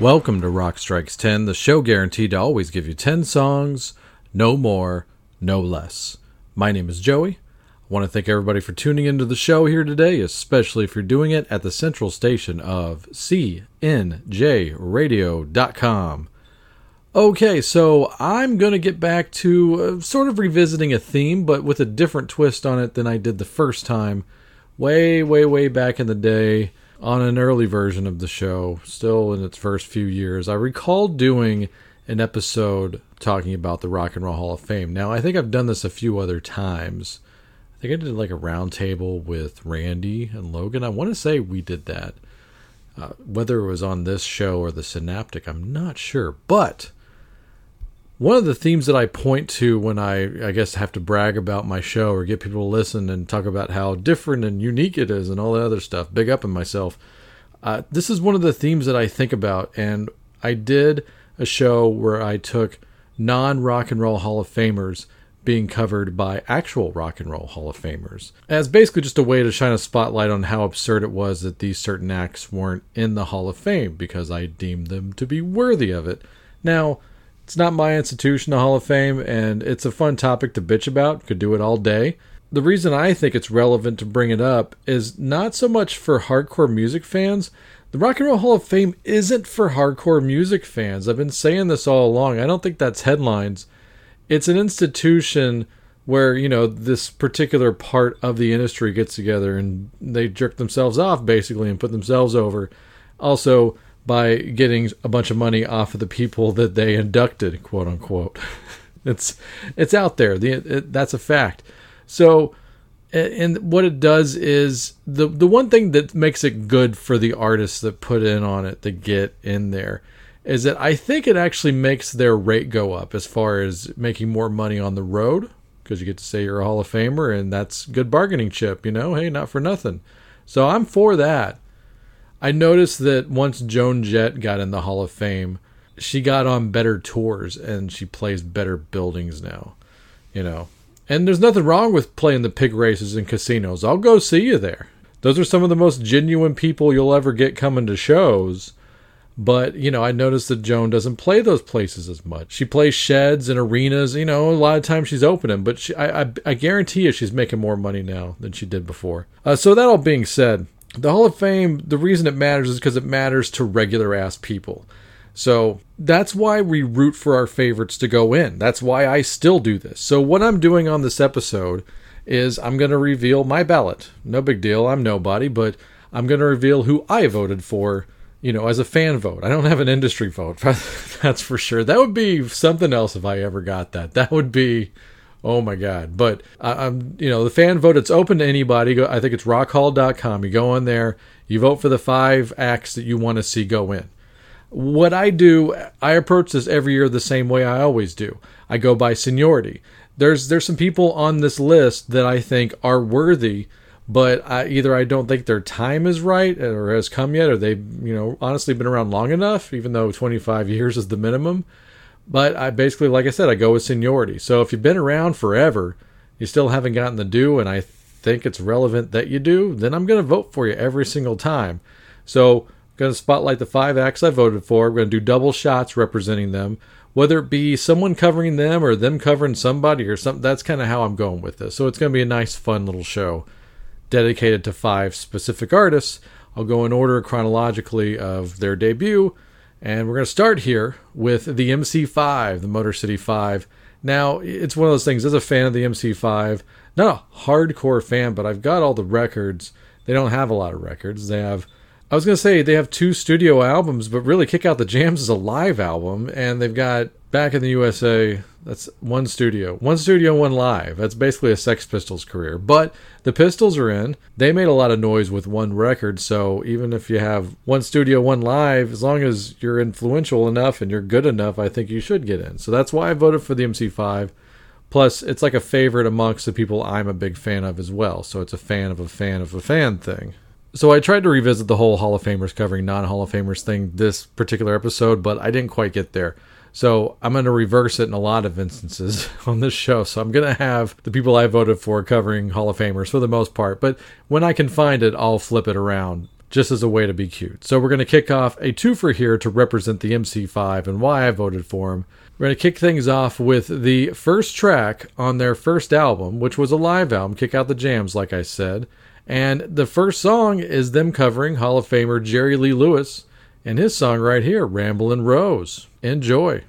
Welcome to Rock Strikes 10, the show guaranteed to always give you 10 songs, no more, no less. My name is Joey. I want to thank everybody for tuning into the show here today, especially if you're doing it at the central station of CNJRadio.com. Okay, so I'm going to get back to uh, sort of revisiting a theme, but with a different twist on it than I did the first time, way, way, way back in the day on an early version of the show, still in its first few years, I recall doing an episode talking about the Rock and Roll Hall of Fame. Now, I think I've done this a few other times. I think I did like a roundtable with Randy and Logan. I want to say we did that. Uh, whether it was on this show or the Synaptic, I'm not sure. But one of the themes that I point to when I, I guess, have to brag about my show or get people to listen and talk about how different and unique it is and all that other stuff, big up in myself. Uh, this is one of the themes that I think about, and I did a show where I took non rock and roll Hall of Famers being covered by actual rock and roll Hall of Famers as basically just a way to shine a spotlight on how absurd it was that these certain acts weren't in the Hall of Fame because I deemed them to be worthy of it. Now, it's not my institution, the Hall of Fame, and it's a fun topic to bitch about. Could do it all day. The reason I think it's relevant to bring it up is not so much for hardcore music fans. The Rock and Roll Hall of Fame isn't for hardcore music fans. I've been saying this all along. I don't think that's headlines. It's an institution where, you know, this particular part of the industry gets together and they jerk themselves off basically and put themselves over. Also, by getting a bunch of money off of the people that they inducted, quote unquote. it's it's out there. The, it, that's a fact. So, and what it does is the the one thing that makes it good for the artists that put in on it to get in there is that I think it actually makes their rate go up as far as making more money on the road because you get to say you're a Hall of Famer and that's good bargaining chip, you know. Hey, not for nothing. So I'm for that. I noticed that once Joan Jett got in the Hall of Fame, she got on better tours and she plays better buildings now. You know. And there's nothing wrong with playing the pig races in casinos. I'll go see you there. Those are some of the most genuine people you'll ever get coming to shows. But, you know, I noticed that Joan doesn't play those places as much. She plays sheds and arenas. You know, a lot of times she's opening, but she, I, I, I guarantee you she's making more money now than she did before. Uh, so, that all being said, the Hall of Fame, the reason it matters is because it matters to regular ass people. So that's why we root for our favorites to go in. That's why I still do this. So, what I'm doing on this episode is I'm going to reveal my ballot. No big deal. I'm nobody, but I'm going to reveal who I voted for, you know, as a fan vote. I don't have an industry vote. That's for sure. That would be something else if I ever got that. That would be Oh my God. But I'm, you know, the fan vote, it's open to anybody. Go, I think it's rockhall.com. You go on there, you vote for the five acts that you want to see go in. What I do, I approach this every year the same way I always do. I go by seniority. There's there's some people on this list that I think are worthy, but I, either I don't think their time is right or has come yet, or they've you know honestly been around long enough, even though 25 years is the minimum but I basically, like I said, I go with seniority. So if you've been around forever, you still haven't gotten the due, and I think it's relevant that you do, then I'm going to vote for you every single time. So I'm going to spotlight the five acts I voted for. We're going to do double shots representing them, whether it be someone covering them or them covering somebody or something. That's kind of how I'm going with this. So it's going to be a nice, fun little show dedicated to five specific artists. I'll go in order chronologically of their debut And we're going to start here with the MC5, the Motor City 5. Now, it's one of those things, as a fan of the MC5, not a hardcore fan, but I've got all the records. They don't have a lot of records. They have, I was going to say, they have two studio albums, but really Kick Out the Jams is a live album, and they've got Back in the USA, that's one studio. One studio, one live. That's basically a Sex Pistols career. But the Pistols are in. They made a lot of noise with one record, so even if you have one studio, one live, as long as you're influential enough and you're good enough, I think you should get in. So that's why I voted for the MC5. Plus, it's like a favorite amongst the people I'm a big fan of as well. So it's a fan of a fan of a fan thing. So I tried to revisit the whole Hall of Famers covering non Hall of Famers thing this particular episode, but I didn't quite get there. So I'm going to reverse it in a lot of instances on this show. So I'm going to have the people I voted for covering Hall of Famers for the most part. But when I can find it, I'll flip it around just as a way to be cute. So we're going to kick off a twofer here to represent the MC5 and why I voted for him. We're going to kick things off with the first track on their first album, which was a live album, Kick Out the Jams, like I said. And the first song is them covering Hall of Famer Jerry Lee Lewis and his song right here, Ramblin' Rose. Enjoy.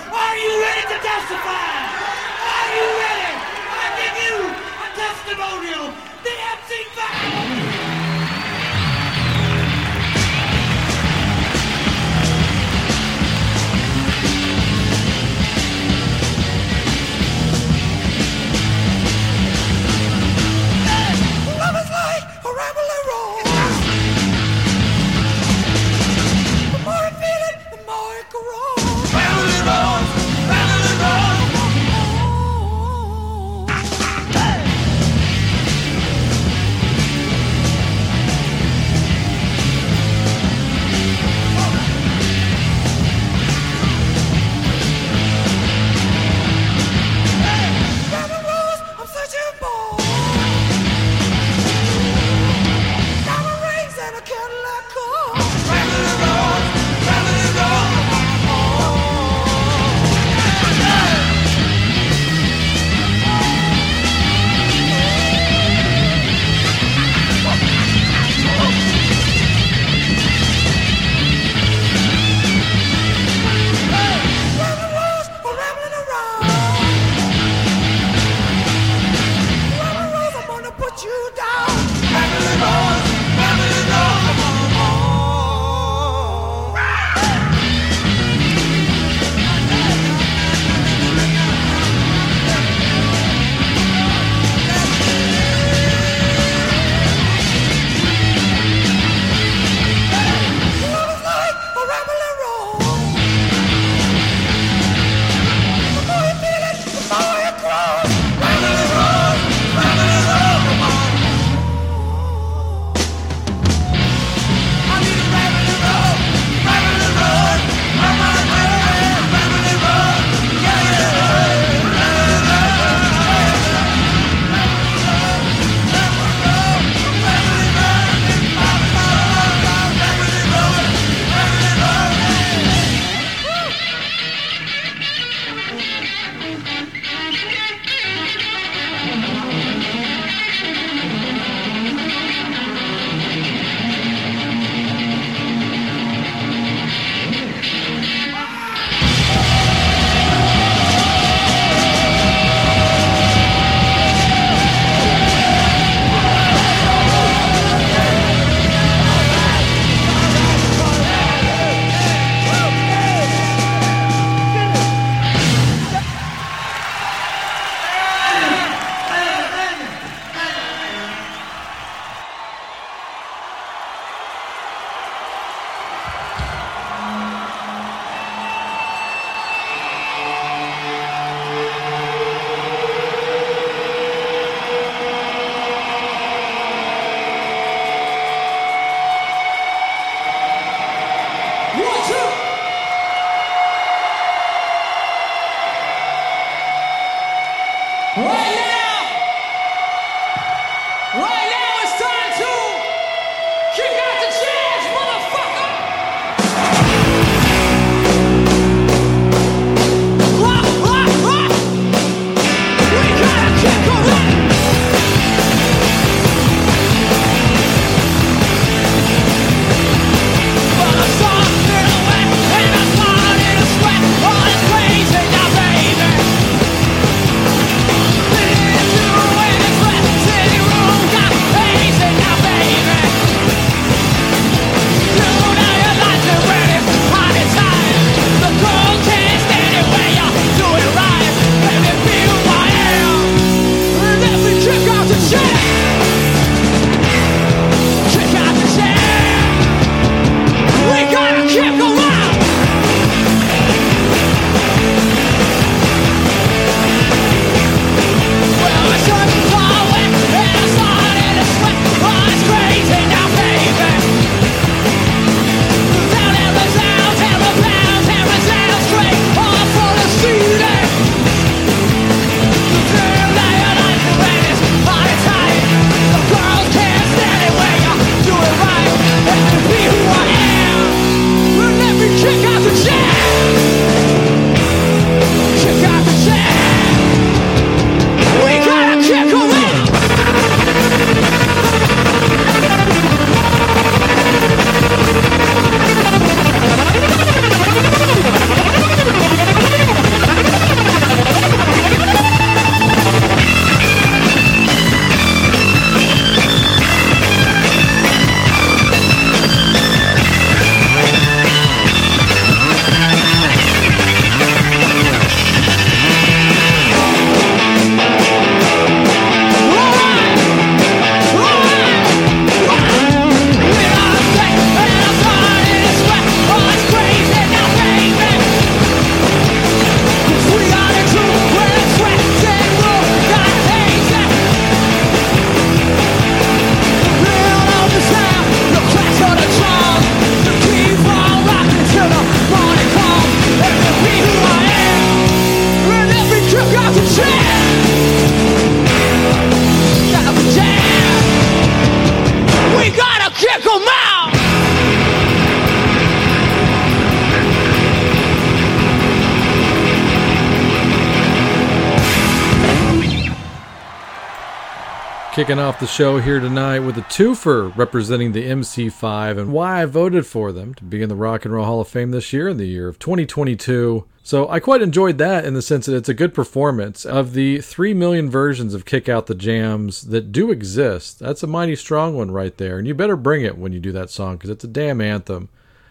Kicking off the show here tonight with a twofer representing the MC5 and why I voted for them to be in the Rock and Roll Hall of Fame this year in the year of 2022. So I quite enjoyed that in the sense that it's a good performance. Of the 3 million versions of Kick Out the Jams that do exist, that's a mighty strong one right there. And you better bring it when you do that song because it's a damn anthem.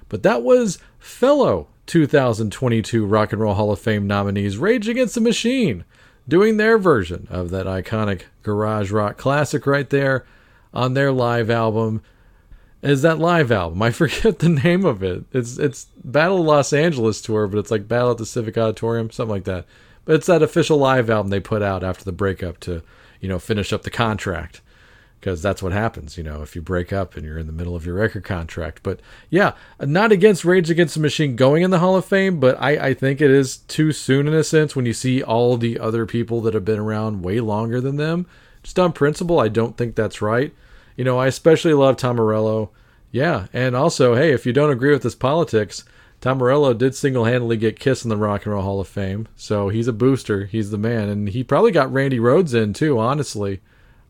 But that was fellow 2022 Rock and Roll Hall of Fame nominees Rage Against the Machine doing their version of that iconic garage rock classic right there on their live album. Is that live album? I forget the name of it. It's it's Battle of Los Angeles tour, but it's like Battle at the Civic Auditorium, something like that. But it's that official live album they put out after the breakup to, you know, finish up the contract because that's what happens, you know, if you break up and you're in the middle of your record contract. But yeah, not against Rage Against the Machine going in the Hall of Fame, but I, I think it is too soon in a sense when you see all the other people that have been around way longer than them. Just on principle, I don't think that's right. You know, I especially love Tom Morello. Yeah, and also, hey, if you don't agree with his politics, Tom Morello did single handedly get Kiss in the Rock and Roll Hall of Fame. So he's a booster. He's the man. And he probably got Randy Rhoads in too, honestly.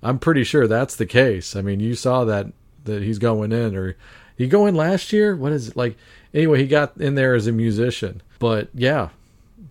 I'm pretty sure that's the case. I mean, you saw that that he's going in, or he go in last year. What is it like? Anyway, he got in there as a musician. But yeah,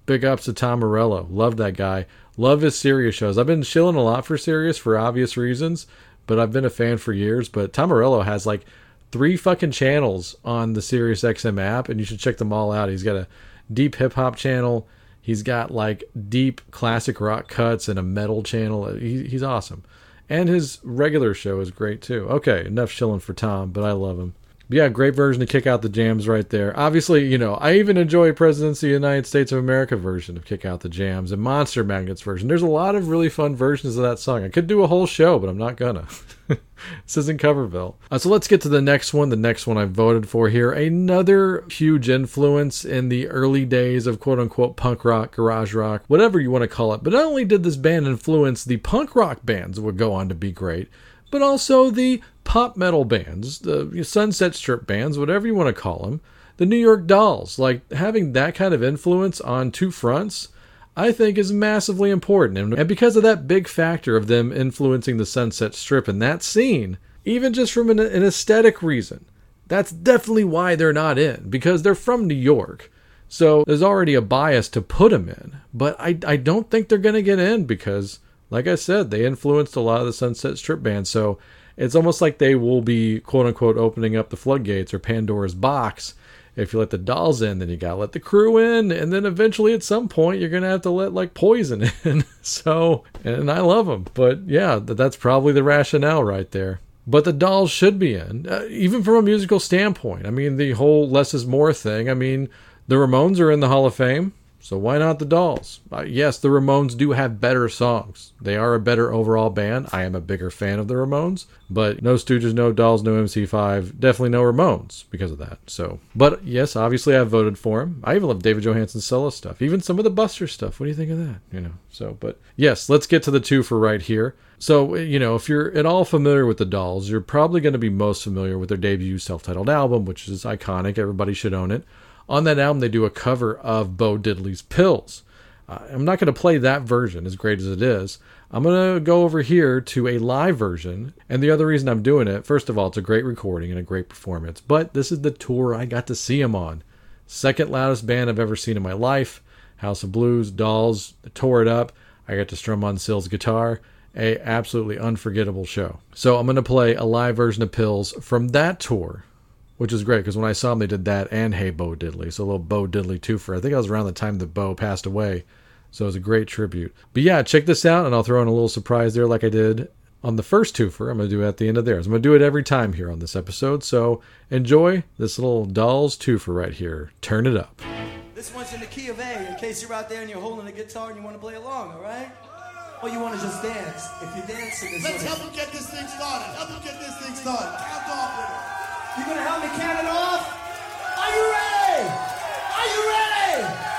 big ups to Tom Morello. Love that guy. Love his Sirius shows. I've been chilling a lot for Sirius for obvious reasons, but I've been a fan for years. But Tom Morello has like three fucking channels on the Sirius XM app, and you should check them all out. He's got a deep hip hop channel. He's got like deep classic rock cuts and a metal channel. He, he's awesome. And his regular show is great too. Okay, enough shilling for Tom, but I love him. But yeah, great version to kick out the jams right there. Obviously, you know, I even enjoy Presidents of the United States of America version of Kick Out the Jams and Monster Magnets version. There's a lot of really fun versions of that song. I could do a whole show, but I'm not gonna. this isn't Coverville. Uh, so let's get to the next one. The next one I voted for here. Another huge influence in the early days of quote unquote punk rock, garage rock, whatever you want to call it. But not only did this band influence the punk rock bands that would go on to be great, but also the pop metal bands, the Sunset Strip bands, whatever you want to call them, the New York Dolls. Like having that kind of influence on two fronts, I think is massively important. And because of that big factor of them influencing the Sunset Strip and that scene, even just from an, an aesthetic reason, that's definitely why they're not in, because they're from New York. So there's already a bias to put them in. But I, I don't think they're going to get in because like I said, they influenced a lot of the Sunset Strip bands. So it's almost like they will be quote unquote opening up the floodgates or Pandora's box. If you let the dolls in, then you gotta let the Crüe in, and then eventually at some point you're gonna have to let like poison in. so, and I love them, but yeah, that's probably the rationale right there. But the dolls should be in, uh, even from a musical standpoint. I mean, the whole less is more thing. I mean, the Ramones are in the Hall of Fame. So why not the Dolls? Uh, yes, the Ramones do have better songs. They are a better overall band. I am a bigger fan of the Ramones, but no Stooges, no Dolls, no MC5, definitely no Ramones because of that. So, but yes, obviously I voted for him. I even love David Johansen's solo stuff, even some of the Buster stuff. What do you think of that? You know. So, but yes, let's get to the two for right here. So, you know, if you're at all familiar with the Dolls, you're probably going to be most familiar with their debut self-titled album, which is iconic. Everybody should own it. On that album, they do a cover of Bo Diddley's Pills. Uh, I'm not going to play that version, as great as it is. I'm going to go over here to a live version. And the other reason I'm doing it, first of all, it's a great recording and a great performance. But this is the tour I got to see him on. Second loudest band I've ever seen in my life. House of Blues, Dolls, tore it up. I got to strum on Syl's guitar. A absolutely unforgettable show. So I'm going to play a live version of Pills from that tour which is great because when I saw him, they did that and Hey Bo Diddley. So a little Bo Diddley twofer. I think I was around the time that Bo passed away. So it was a great tribute. But yeah, check this out, and I'll throw in a little surprise there, like I did on the first twofer. I'm going to do it at the end of theirs. I'm going to do it every time here on this episode. So enjoy this little Dolls twofer right here. Turn it up. This one's in the key of A, in case you're out there and you're holding a guitar and you want to play along, all right? Or you want to just dance. If you dance in this Let's help him get this thing started. Help him get this thing started. Count off with it. You gonna help me count it off? Are you ready? Are you ready?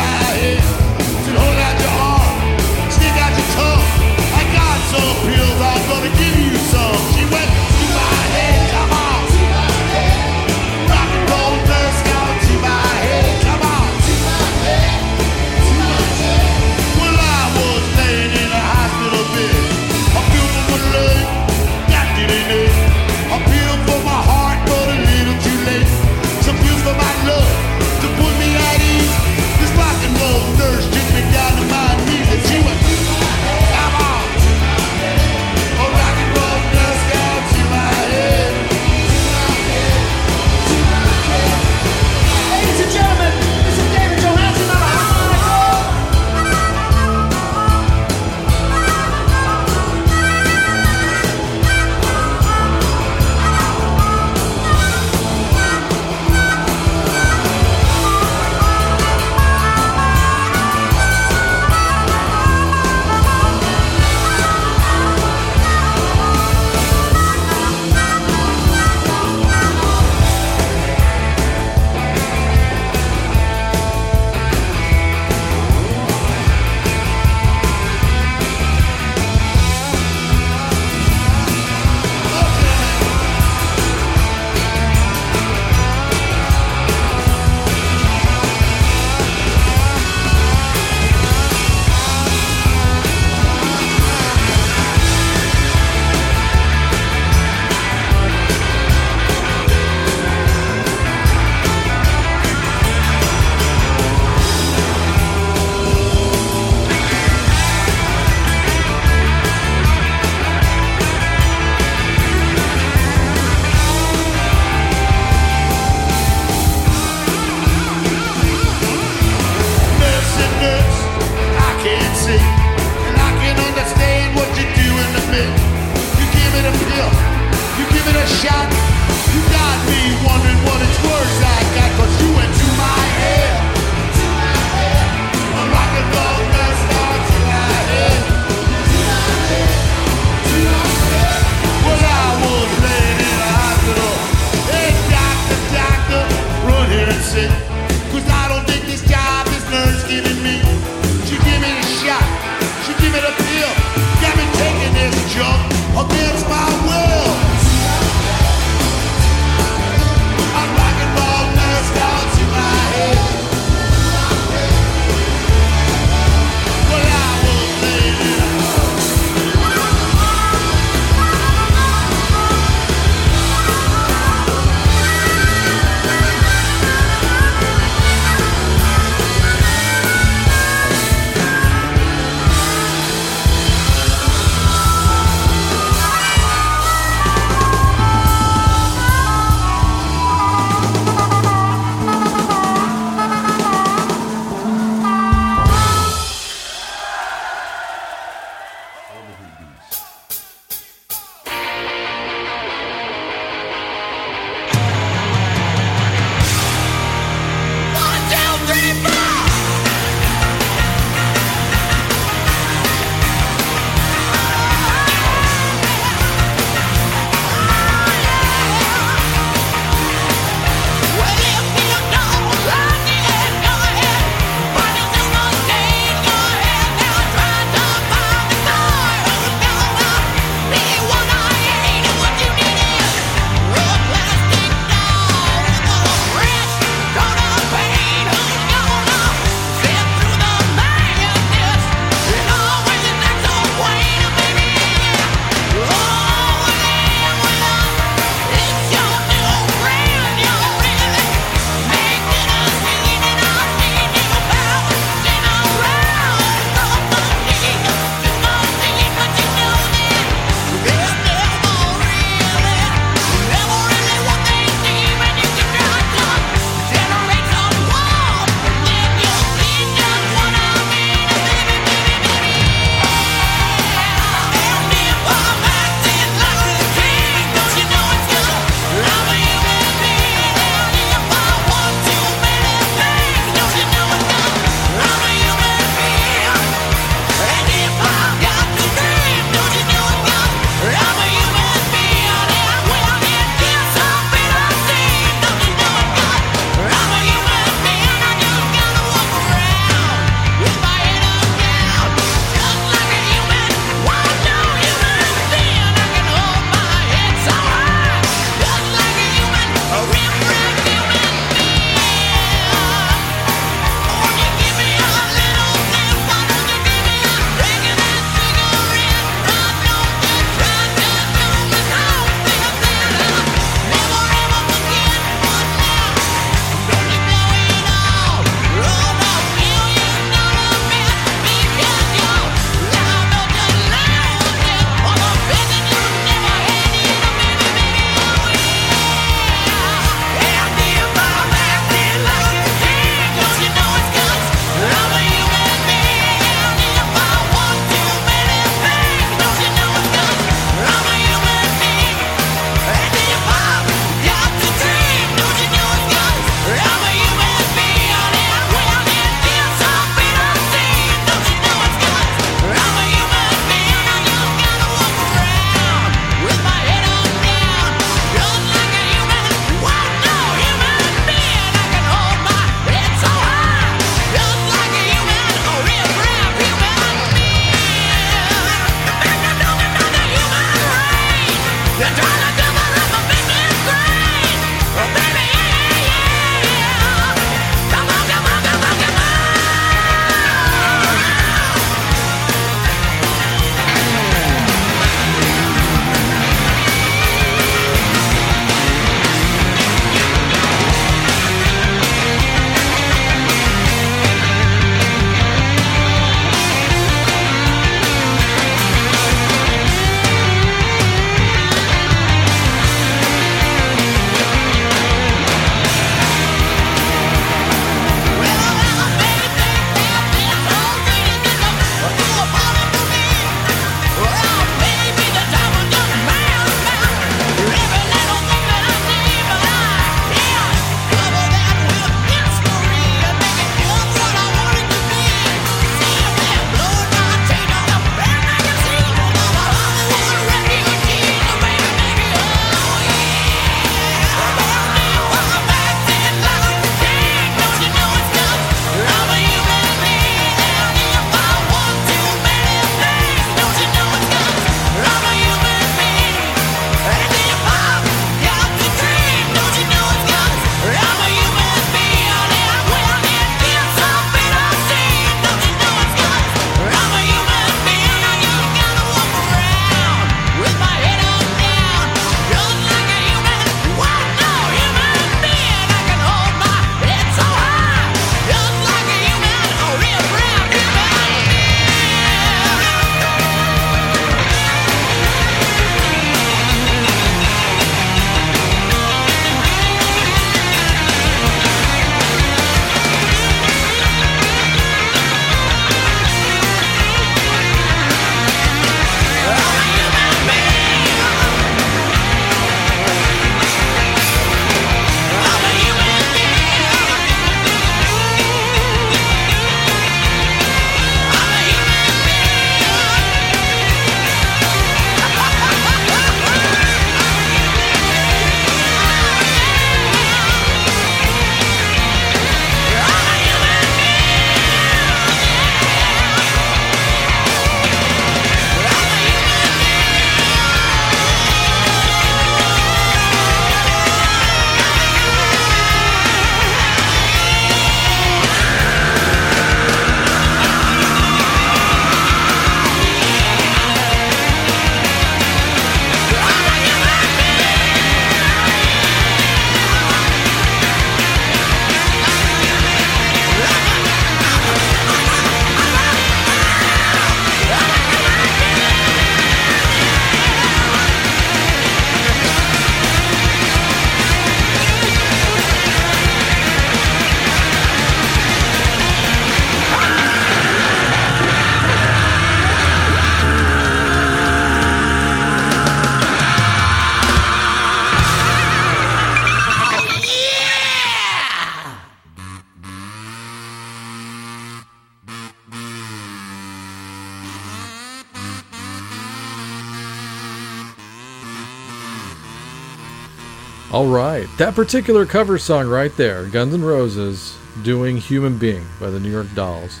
All right, that particular cover song right there, Guns N' Roses doing Human Being by the New York Dolls.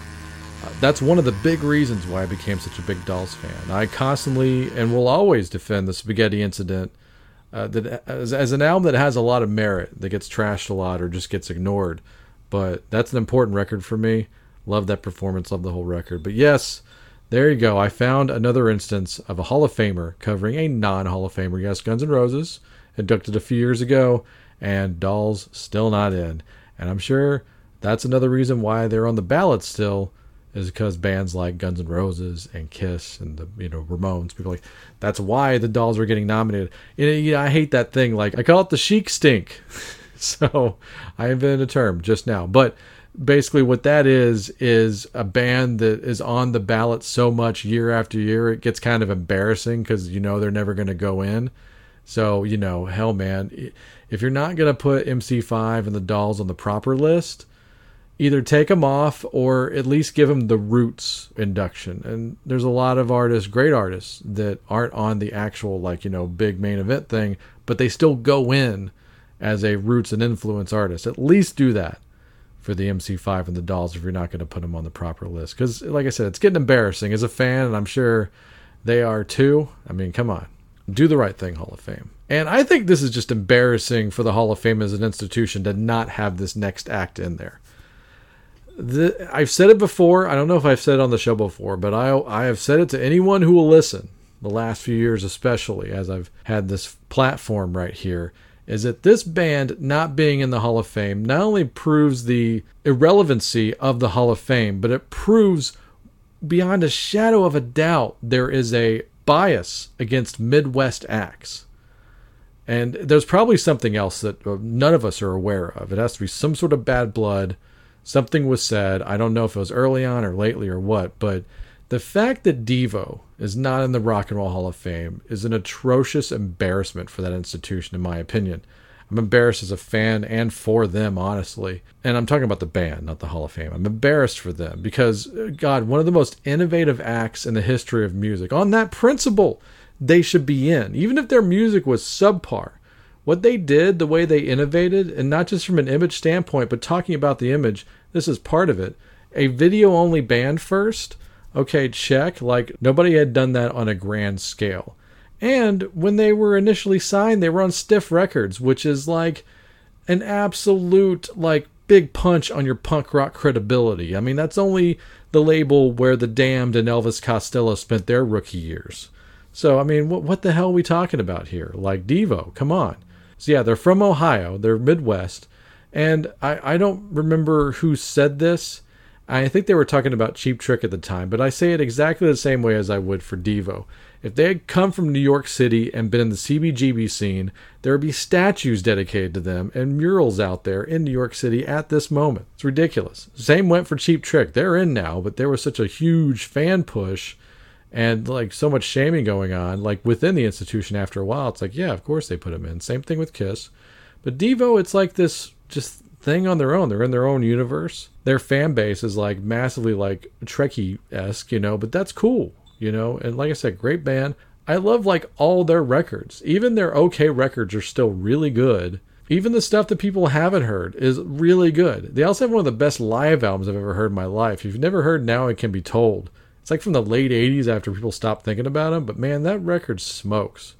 Uh, that's one of the big reasons why I became such a big Dolls fan. I constantly and will always defend the Spaghetti Incident uh, that as, as an album that has a lot of merit, that gets trashed a lot or just gets ignored. But that's an important record for me. Love that performance, love the whole record. But yes, there you go. I found another instance of a Hall of Famer covering a non Hall of Famer. Yes, Guns N' Roses inducted a few years ago, and Dolls still not in. And I'm sure that's another reason why they're on the ballot still, is because bands like Guns N' Roses and Kiss and the you know Ramones, people like that's why the Dolls are getting nominated. You know, I hate that thing. Like I call it the chic stink. so I invented a term just now, but basically what that is is a band that is on the ballot so much year after year it gets kind of embarrassing because you know they're never going to go in so, you know, hell, man, if you're not going to put MC5 and the dolls on the proper list, either take them off or at least give them the roots induction. And there's a lot of artists, great artists, that aren't on the actual, like, you know, big main event thing, but they still go in as a roots and influence artist. At least do that for the MC5 and the dolls if you're not going to put them on the proper list. Because, like I said, it's getting embarrassing as a fan, and I'm sure they are too. I mean, come on do the right thing Hall of Fame. And I think this is just embarrassing for the Hall of Fame as an institution to not have this next act in there. The, I've said it before. I don't know if I've said it on the show before, but I I have said it to anyone who will listen. The last few years, especially as I've had this platform right here, is that this band not being in the Hall of Fame not only proves the irrelevancy of the Hall of Fame, but it proves beyond a shadow of a doubt there is a bias against Midwest acts. And there's probably something else that uh, none of us are aware of. It has to be some sort of bad blood. Something was said. I don't know if it was early on or lately or what, but the fact that Devo is not in the Rock and Roll Hall of Fame is an atrocious embarrassment for that institution, in my opinion. I'm embarrassed as a fan and for them, honestly. And I'm talking about the band, not the Hall of Fame. I'm embarrassed for them because, God, one of the most innovative acts in the history of music. On that principle, they should be in, even if their music was subpar. What they did, the way they innovated, and not just from an image standpoint, but talking about the image, this is part of it. A video only band first, okay, check. Like, nobody had done that on a grand scale. And when they were initially signed, they were on Stiff Records, which is like an absolute like big punch on your punk rock credibility. I mean, that's only the label where the Damned and Elvis Costello spent their rookie years. So, I mean, what what the hell are we talking about here? Like Devo, come on. So yeah, they're from Ohio, they're Midwest, and I I don't remember who said this. I think they were talking about Cheap Trick at the time, but I say it exactly the same way as I would for Devo. If they had come from New York City and been in the CBGB scene, there would be statues dedicated to them and murals out there in New York City at this moment. It's ridiculous. Same went for Cheap Trick. They're in now, but there was such a huge fan push and like so much shaming going on, like within the institution after a while. It's like, yeah, of course they put them in. Same thing with Kiss. But Devo, it's like this just thing on their own. They're in their own universe. Their fan base is like massively like Trekkie esque, you know, but that's cool you know. And like I said, great band. I love like all their records. Even their okay records are still really good. Even the stuff that people haven't heard is really good. They also have one of the best live albums I've ever heard in my life. If you've never heard Now It Can Be Told, it's like from the late 80s after people stopped thinking about them, but man, that record smokes.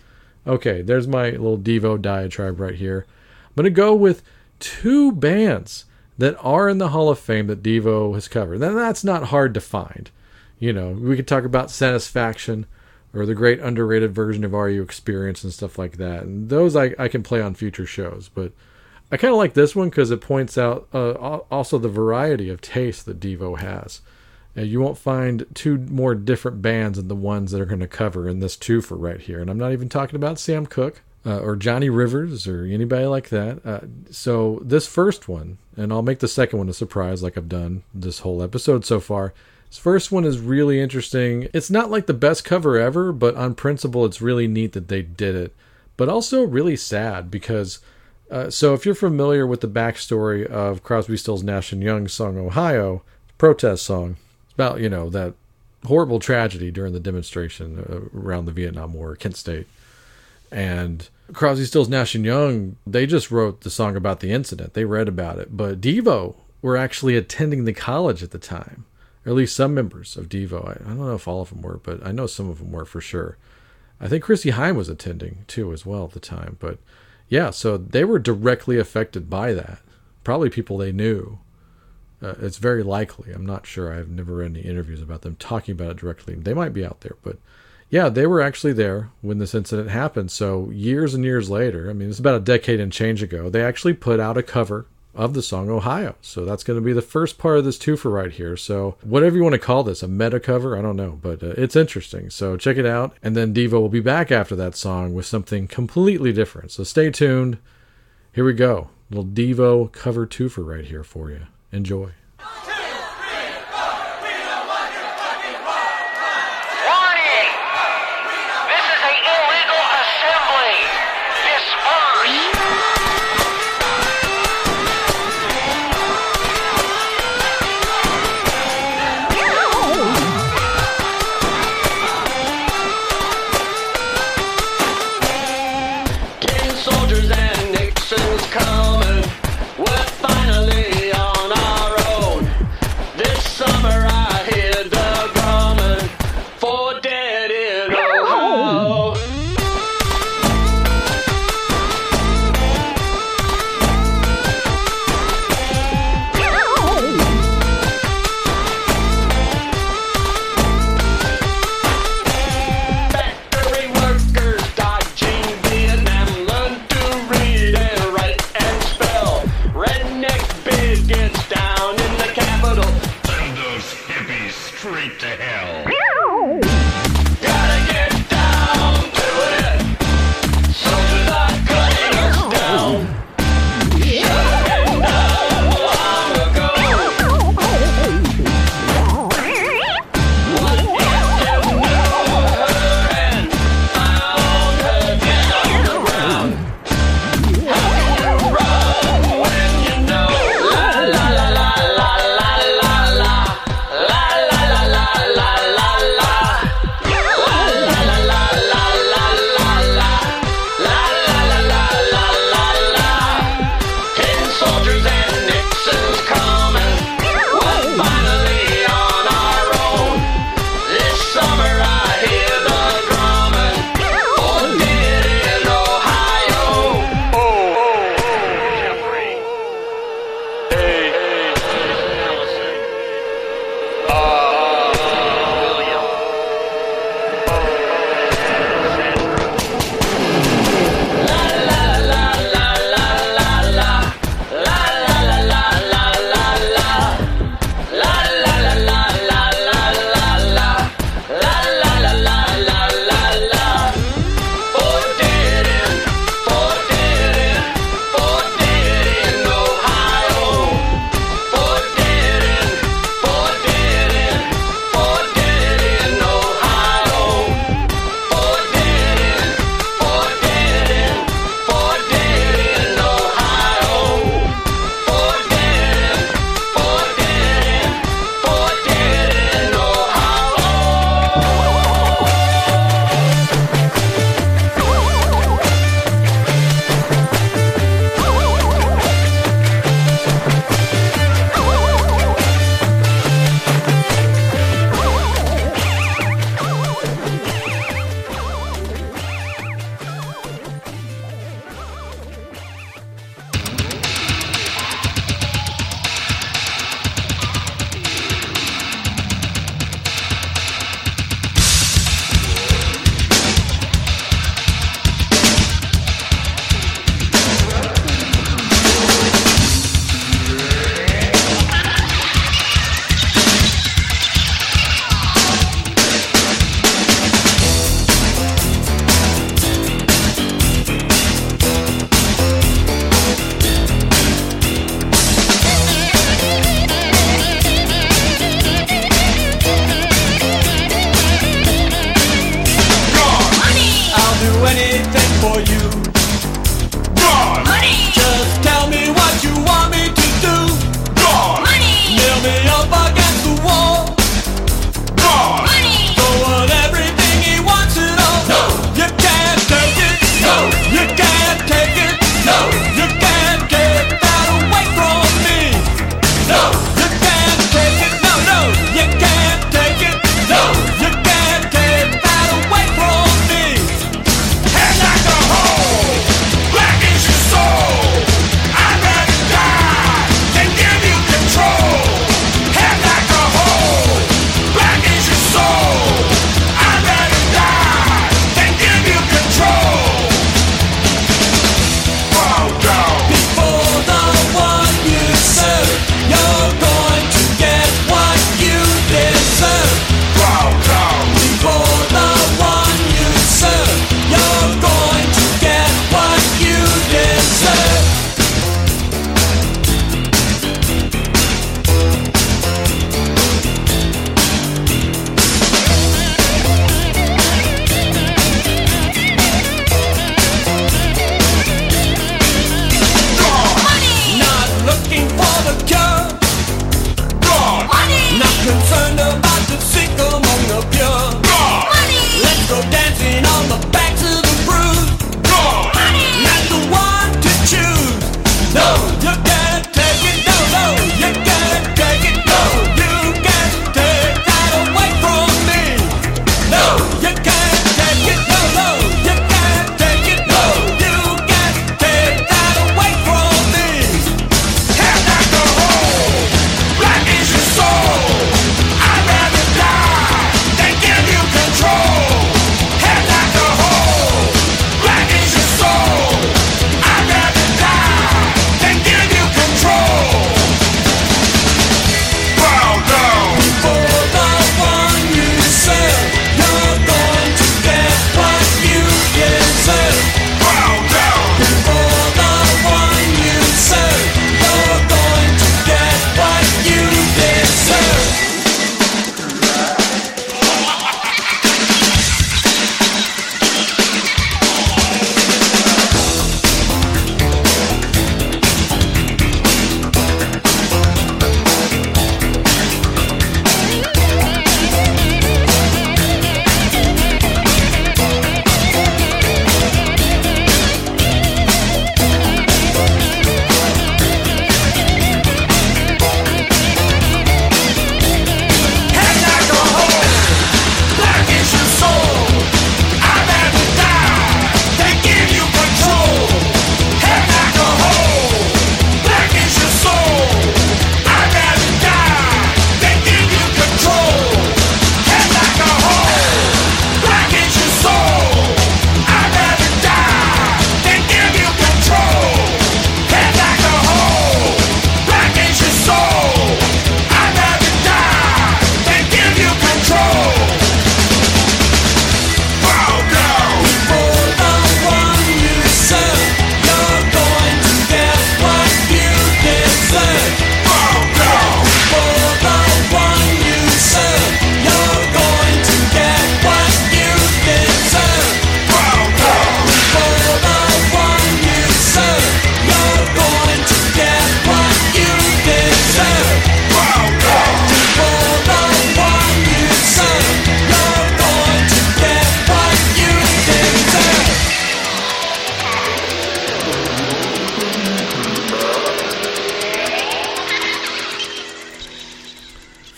Okay, there's my little Devo diatribe right here. I'm going to go with two bands that are in the Hall of Fame that Devo has covered. Then that's not hard to find. You know, we could talk about Satisfaction or the great underrated version of Are You Experience and stuff like that. And those I, I can play on future shows. But I kind of like this one because it points out uh, also the variety of taste that Devo has. You won't find two more different bands than the ones that are going to cover in this twofer right here. And I'm not even talking about Sam Cooke uh, or Johnny Rivers or anybody like that. Uh, so this first one, and I'll make the second one a surprise like I've done this whole episode so far, this first one is really interesting. It's not like the best cover ever, but on principle, it's really neat that they did it. But also really sad because, uh, so if you're familiar with the backstory of Crosby, Stills, Nash and Young's song "Ohio," protest song, it's about you know that horrible tragedy during the demonstration uh, around the Vietnam War, Kent State, and Crosby, Stills, Nash and Young, they just wrote the song about the incident. They read about it. But Devo were actually attending the college at the time, or at least some members of Devo. I, I don't know if all of them were, but I know some of them were for sure. I think Chrissie Hynde was attending too as well at the time. But yeah, so they were directly affected by that. Probably people they knew. Uh, it's very likely. I'm not sure. I've never read any interviews about them talking about it directly. They might be out there, but yeah, they were actually there when this incident happened. So years and years later, I mean, it's about a decade and change ago, they actually put out a cover of the song Ohio. So that's going to be the first part of this twofer right here. So whatever you want to call this, a meta cover, I don't know, but uh, it's interesting. So check it out. And then Devo will be back after that song with something completely different. So stay tuned. Here we go. Little Devo cover twofer right here for you. Enjoy.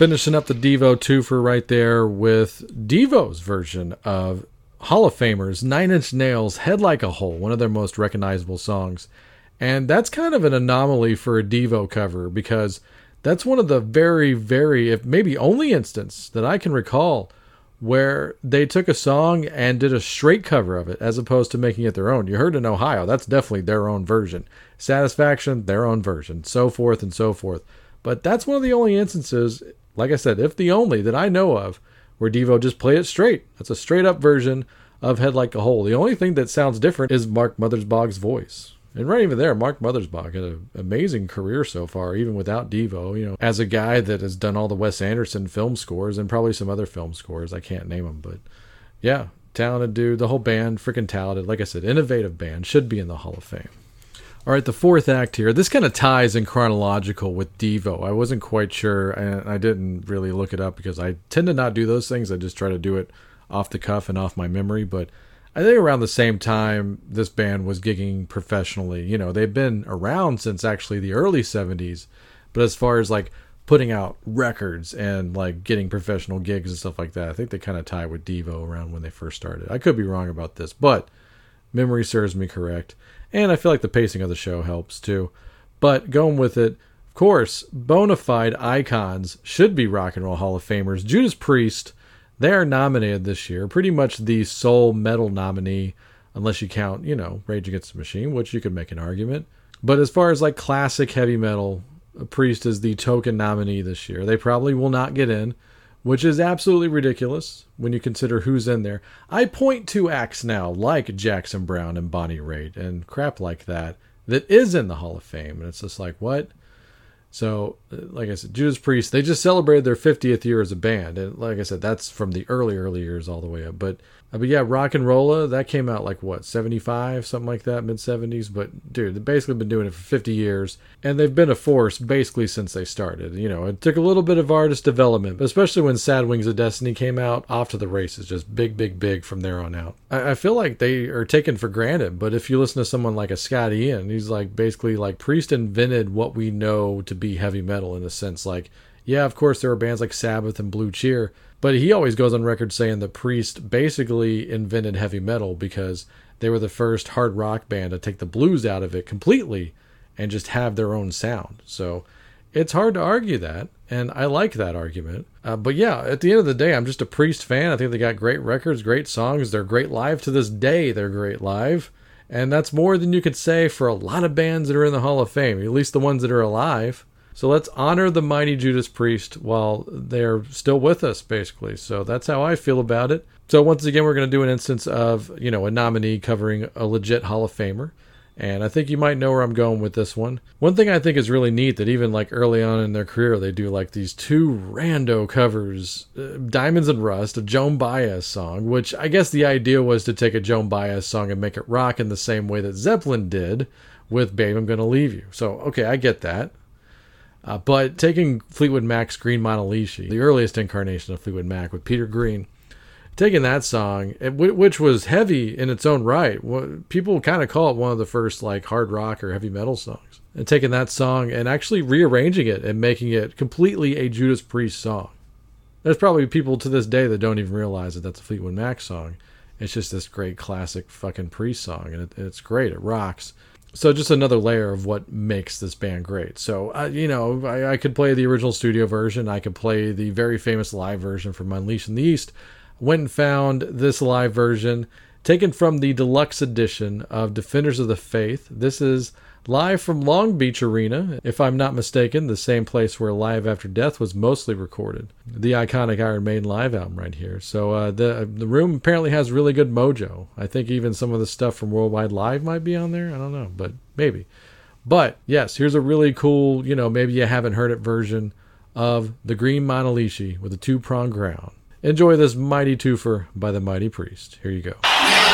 Finishing up the Devo twofer right there with Devo's version of Hall of Famers, Nine Inch Nails, Head Like a Hole, one of their most recognizable songs. And that's kind of an anomaly for a Devo cover because that's one of the very, very, if maybe only instance that I can recall where they took a song and did a straight cover of it as opposed to making it their own. You heard in Ohio, that's definitely their own version. Satisfaction, their own version, so forth and so forth. But that's one of the only instances like I said, if the only that I know of where Devo just play it straight. That's a straight up version of Head Like a Hole. The only thing that sounds different is Mark Mothersbaugh's voice. And right even there, Mark Mothersbaugh had an amazing career so far, even without Devo. You know, as a guy that has done all the Wes Anderson film scores and probably some other film scores, I can't name them, but yeah, talented dude. The whole band, freaking talented. Like I said, innovative band should be in the Hall of Fame. All right, the fourth act here. This kind of ties in chronological with Devo. I wasn't quite sure, and I didn't really look it up because I tend to not do those things. I just try to do it off the cuff and off my memory. But I think around the same time this band was gigging professionally. You know, they've been around since actually the early 70s. But as far as like putting out records and like getting professional gigs and stuff like that, I think they kind of tie with Devo around when they first started. I could be wrong about this, but memory serves me correct and I feel like the pacing of the show helps too. But going with it, of course, bona fide icons should be Rock and Roll Hall of Famers. Judas Priest, they are nominated this year, pretty much the sole metal nominee, unless you count, you know, Rage Against the Machine, which you could make an argument. But as far as like classic heavy metal, Priest is the token nominee this year. They probably will not get in which is absolutely ridiculous when you consider who's in there. I point to acts now like Jackson Browne and Bonnie Raitt and crap like that that is in the Hall of Fame, and it's just like what. So, uh, like I said, Judas Priest, they just celebrated their 50th year as a band. And like I said, that's from the early, early years all the way up. But Uh, but yeah, Rock and Rolla that came out like what seventy five, something like that, mid seventies. But dude, they've basically been doing it for fifty years, and they've been a force basically since they started. You know, it took a little bit of artist development, especially when Sad Wings of Destiny came out, off to the races, just big, big, big from there on out. I, I feel like they are taken for granted, but if you listen to someone like a Scott Ian, he's like basically like Priest invented what we know to be heavy metal in a sense. Like, yeah, of course there are bands like Sabbath and Blue Cheer but he always goes on record saying the Priest basically invented heavy metal because they were the first hard rock band to take the blues out of it completely and just have their own sound. So it's hard to argue that, and I like that argument. Uh, but yeah, at the end of the day, I'm just a Priest fan. I think they got great records, great songs. They're great live to this day. They're great live. And that's more than you could say for a lot of bands that are in the Hall of Fame, at least the ones that are alive. So let's honor the mighty Judas Priest while they're still with us, basically. So that's how I feel about it. So once again, we're going to do an instance of, you know, a nominee covering a legit Hall of Famer. And I think you might know where I'm going with this one. One thing I think is really neat that even like early on in their career, they do like these two rando covers, uh, Diamonds and Rust, a Joan Baez song, which I guess the idea was to take a Joan Baez song and make it rock in the same way that Zeppelin did with Babe, I'm Gonna Leave You. So, okay, I get that. Uh, but taking Fleetwood Mac's Green Manalishi, the earliest incarnation of Fleetwood Mac with Peter Green, taking that song, which was heavy in its own right, people kind of call it one of the first like hard rock or heavy metal songs, and taking that song and actually rearranging it and making it completely a Judas Priest song. There's probably people to this day that don't even realize that that's a Fleetwood Mac song. It's just this great classic fucking Priest song, and it, it's great. It rocks so just another layer of what makes this band great. So uh, you know, I, I, could play the original studio version. I could play the very famous live version from Unleashed in the East. Went and found this live version taken from the deluxe edition of Defenders of the Faith. This is live from Long Beach Arena, if I'm not mistaken, the same place where Live After Death was mostly recorded. The iconic Iron Maiden live album right here. So uh, the the room apparently has really good mojo. I think even some of the stuff from Worldwide Live might be on there. I don't know, but maybe. But yes, here's a really cool, you know, maybe you haven't heard it version of the Green Manalishi with a two prong crown. Enjoy this mighty twofer by the Mighty Priest. Here you go.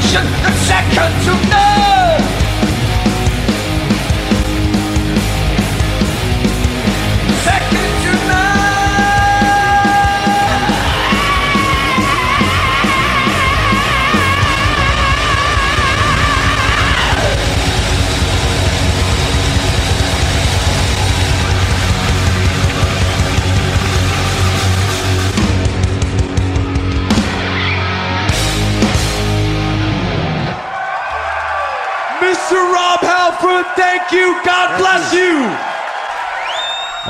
That's second to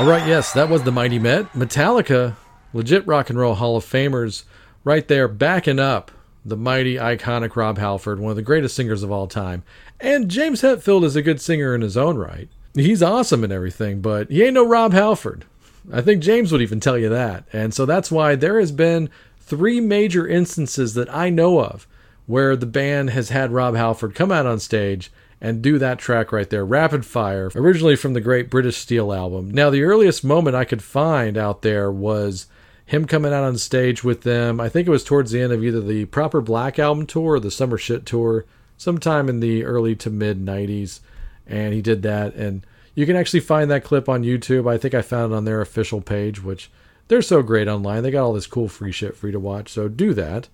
All right, yes, that was the Mighty Met. Metallica, legit rock and roll Hall of Famers, right there backing up the mighty, iconic Rob Halford, one of the greatest singers of all time. And James Hetfield is a good singer in his own right. He's awesome and everything, but he ain't no Rob Halford. I think James would even tell you that. And so that's why there has been three major instances that I know of where the band has had Rob Halford come out on stage and do that track right there, Rapid Fire, originally from the great British Steel album. Now, the earliest moment I could find out there was him coming out on stage with them. I think it was towards the end of either the Proper Black album tour or the Summer Shit tour, sometime in the early to mid 90s. And he did that. And you can actually find that clip on YouTube. I think I found it on their official page, which they're so great online. They got all this cool free shit for you to watch. So do that.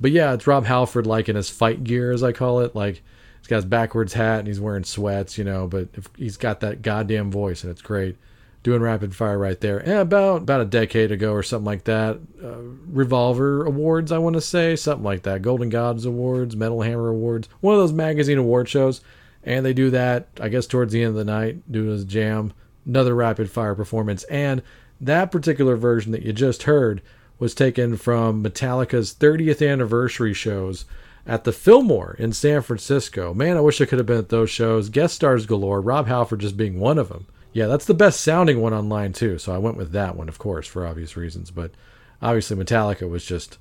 But yeah, it's Rob Halford like in his fight gear, as I call it. Like he's got his backwards hat and he's wearing sweats, you know. But if, he's got that goddamn voice, and it's great. Doing rapid fire right there. And about about a decade ago or something like that, uh, Revolver Awards, I want to say something like that. Golden Gods Awards, Metal Hammer Awards, one of those magazine award shows. And they do that, I guess, towards the end of the night, do his jam, another rapid fire performance. And that particular version that you just heard was taken from Metallica's 30th anniversary shows at the Fillmore in San Francisco. Man, I wish I could have been at those shows. Guest stars galore, Rob Halford just being one of them. Yeah, that's the best sounding one online, too. So I went with that one, of course, for obvious reasons. But obviously, Metallica was just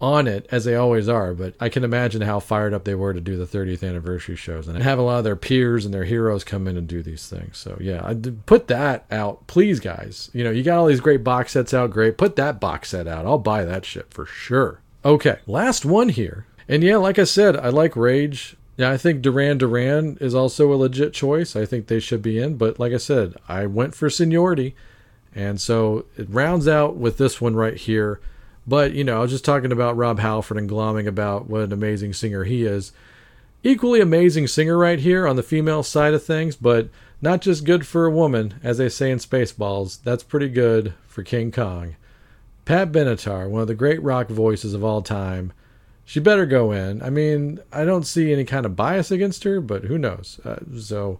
on it, as they always are. But I can imagine how fired up they were to do the 30th anniversary shows and have a lot of their peers and their heroes come in and do these things. So yeah, I put that out, please, guys. You know, you got all these great box sets out, great. Put that box set out. I'll buy that shit for sure. Okay, last one here. And yeah, like I said, I like Rage. Yeah, I think Duran Duran is also a legit choice. I think they should be in. But like I said, I went for seniority. And so it rounds out with this one right here. But, you know, I was just talking about Rob Halford and glomming about what an amazing singer he is. Equally amazing singer right here on the female side of things, but not just good for a woman, as they say in Spaceballs. That's pretty good for King Kong. Pat Benatar, one of the great rock voices of all time. She better go in. I mean, I don't see any kind of bias against her, but who knows? Uh, so,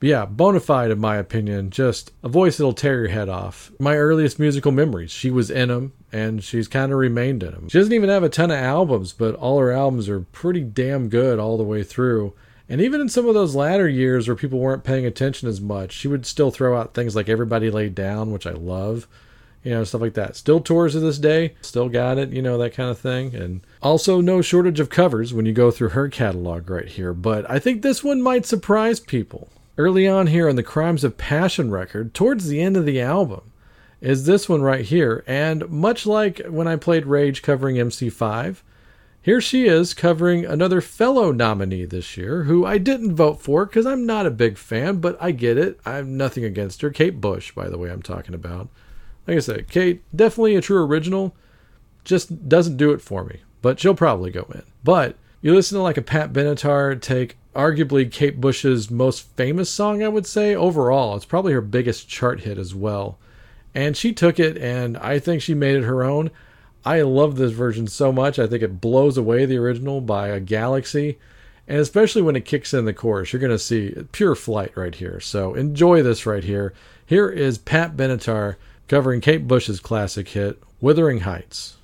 but yeah, bona fide, in my opinion. Just a voice that'll tear your head off. My earliest musical memories. She was in them, and she's kind of remained in them. She doesn't even have a ton of albums, but all her albums are pretty damn good all the way through. And even in some of those latter years where people weren't paying attention as much, she would still throw out things like Everybody Laid Down, which I love you know, stuff like that. Still tours to this day, still got it, you know, that kind of thing. And also, no shortage of covers when you go through her catalog right here, but I think this one might surprise people. Early on here on the Crimes of Passion record, towards the end of the album, is this one right here, and much like when I played Rage covering MC5, here she is covering another fellow nominee this year who I didn't vote for because I'm not a big fan, but I get it. I'm nothing against her. Kate Bush, by the way, I'm talking about. Like I said, Kate, definitely a true original, just doesn't do it for me but she'll probably go in. But you listen to like a Pat Benatar take arguably Kate Bush's most famous song, I would say, overall. It's probably her biggest chart hit as well. And she took it and I think she made it her own. I love this version so much. I think it blows away the original by a galaxy. And especially when it kicks in the chorus, you're going to see pure flight right here. So enjoy this right here. Here is Pat Benatar covering Kate Bush's classic hit, Wuthering Heights.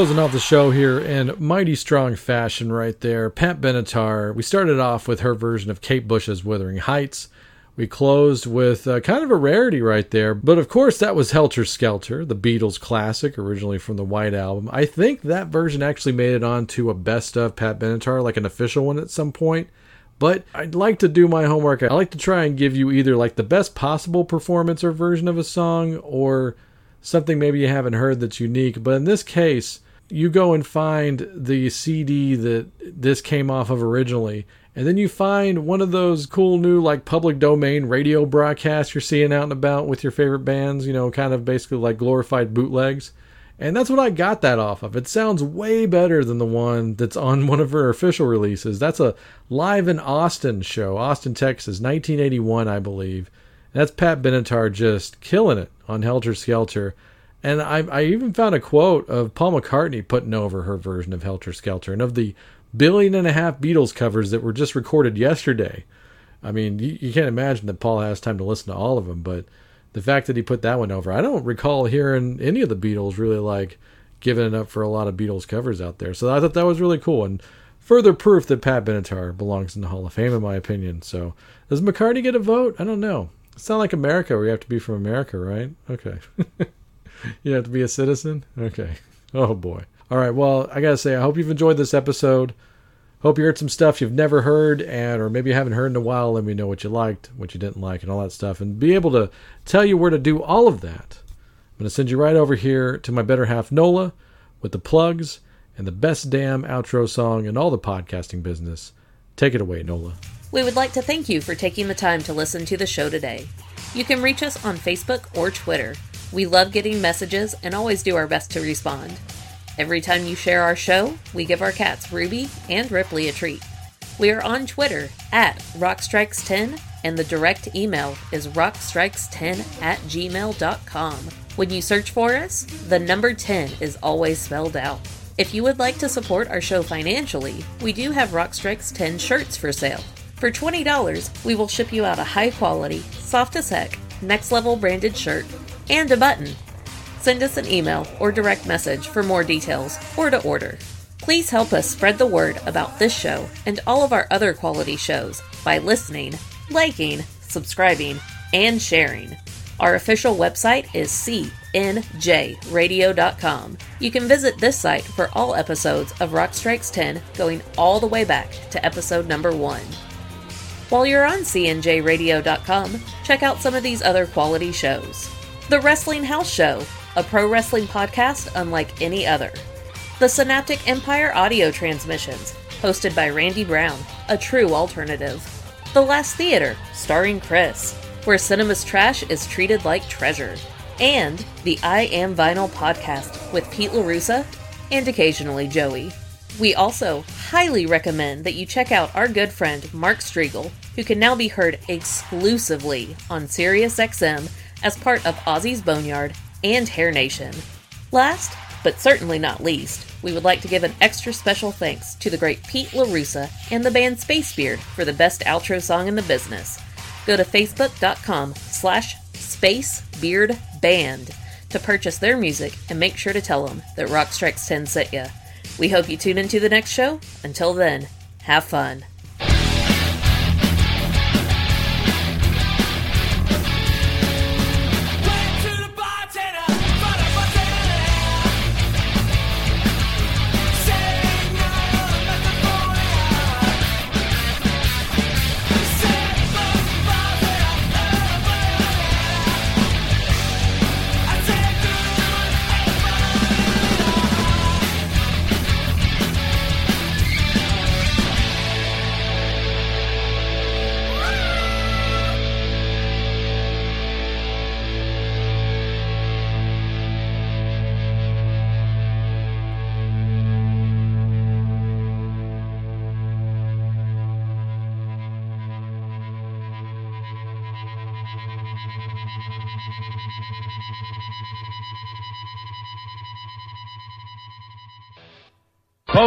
closing off the show here in mighty strong fashion, right there. Pat Benatar. We started off with her version of Kate Bush's Wuthering Heights. We closed with uh, kind of a rarity right there, but of course that was Helter Skelter, the Beatles classic, originally from the White Album. I think that version actually made it onto a best of Pat Benatar, like an official one at some point. But I'd like to do my homework. I like to try and give you either like the best possible performance or version of a song, or something maybe you haven't heard that's unique. But in this case, you go and find the CD that this came off of originally, and then you find one of those cool new like public domain radio broadcasts you're seeing out and about with your favorite bands, you know, kind of basically like glorified bootlegs. And that's what I got that off of. It sounds way better than the one that's on one of her official releases. That's a live in Austin show, Austin, Texas, 1981, I believe. That's Pat Benatar just killing it on Helter Skelter. And I, I even found a quote of Paul McCartney putting over her version of Helter Skelter and of the billion and a half Beatles covers that were just recorded yesterday. I mean, you, you can't imagine that Paul has time to listen to all of them, but the fact that he put that one over, I don't recall hearing any of the Beatles really like giving it up for a lot of Beatles covers out there. So I thought that was really cool and further proof that Pat Benatar belongs in the Hall of Fame, in my opinion. So does McCartney get a vote? I don't know. It's not like America where you have to be from America, right? Okay. you have to be a citizen? Okay. Oh boy. All right. Well, I got to say, I hope you've enjoyed this episode. Hope you heard some stuff you've never heard, and or maybe you haven't heard in a while. Let me know what you liked, what you didn't like, and all that stuff, and be able to tell you where to do all of that. I'm going to send you right over here to my better half Nola with the plugs and the best damn outro song in all the podcasting business. Take it away, Nola. We would like to thank you for taking the time to listen to the show today. You can reach us on Facebook or Twitter. We love getting messages and always do our best to respond. Every time you share our show, we give our cats Ruby and Ripley a treat. We are on Twitter at Rockstrikes10, and the direct email is rockstrikes10 at gmail.com. When you search for us, the number 10 is always spelled out. If you would like to support our show financially, we do have Rockstrikes 10 shirts for sale. For $20, we will ship you out a high quality, soft as heck, next level branded shirt and a button Send us an email or direct message for more details or to order. Please help us spread the word about this show and all of our other quality shows by listening, liking, subscribing, and sharing. Our official website is cnjradio.com. You can visit this site for all episodes of Rock Strikes 10 going all the way back to episode number 1. While you're on cnjradio.com, check out some of these other quality shows. The Wrestling House Show a pro wrestling podcast unlike any other. The Synaptic Empire audio transmissions, hosted by Randy Brown, a true alternative. The Last Theater, starring Chris, where cinema's trash is treated like treasure. And the I Am Vinyl podcast with Pete LaRussa and occasionally Joey. We also highly recommend that you check out our good friend Mark Strigl, who can now be heard exclusively on SiriusXM as part of Ozzy's Boneyard and Hair Nation. Last, but certainly not least, we would like to give an extra special thanks to the great Pete LaRussa and the band Spacebeard for the best outro song in the business. Go to facebook.com slash spacebeardband to purchase their music and make sure to tell them that Rock Strikes 10 sent ya. We hope you tune into the next show. Until then, have fun.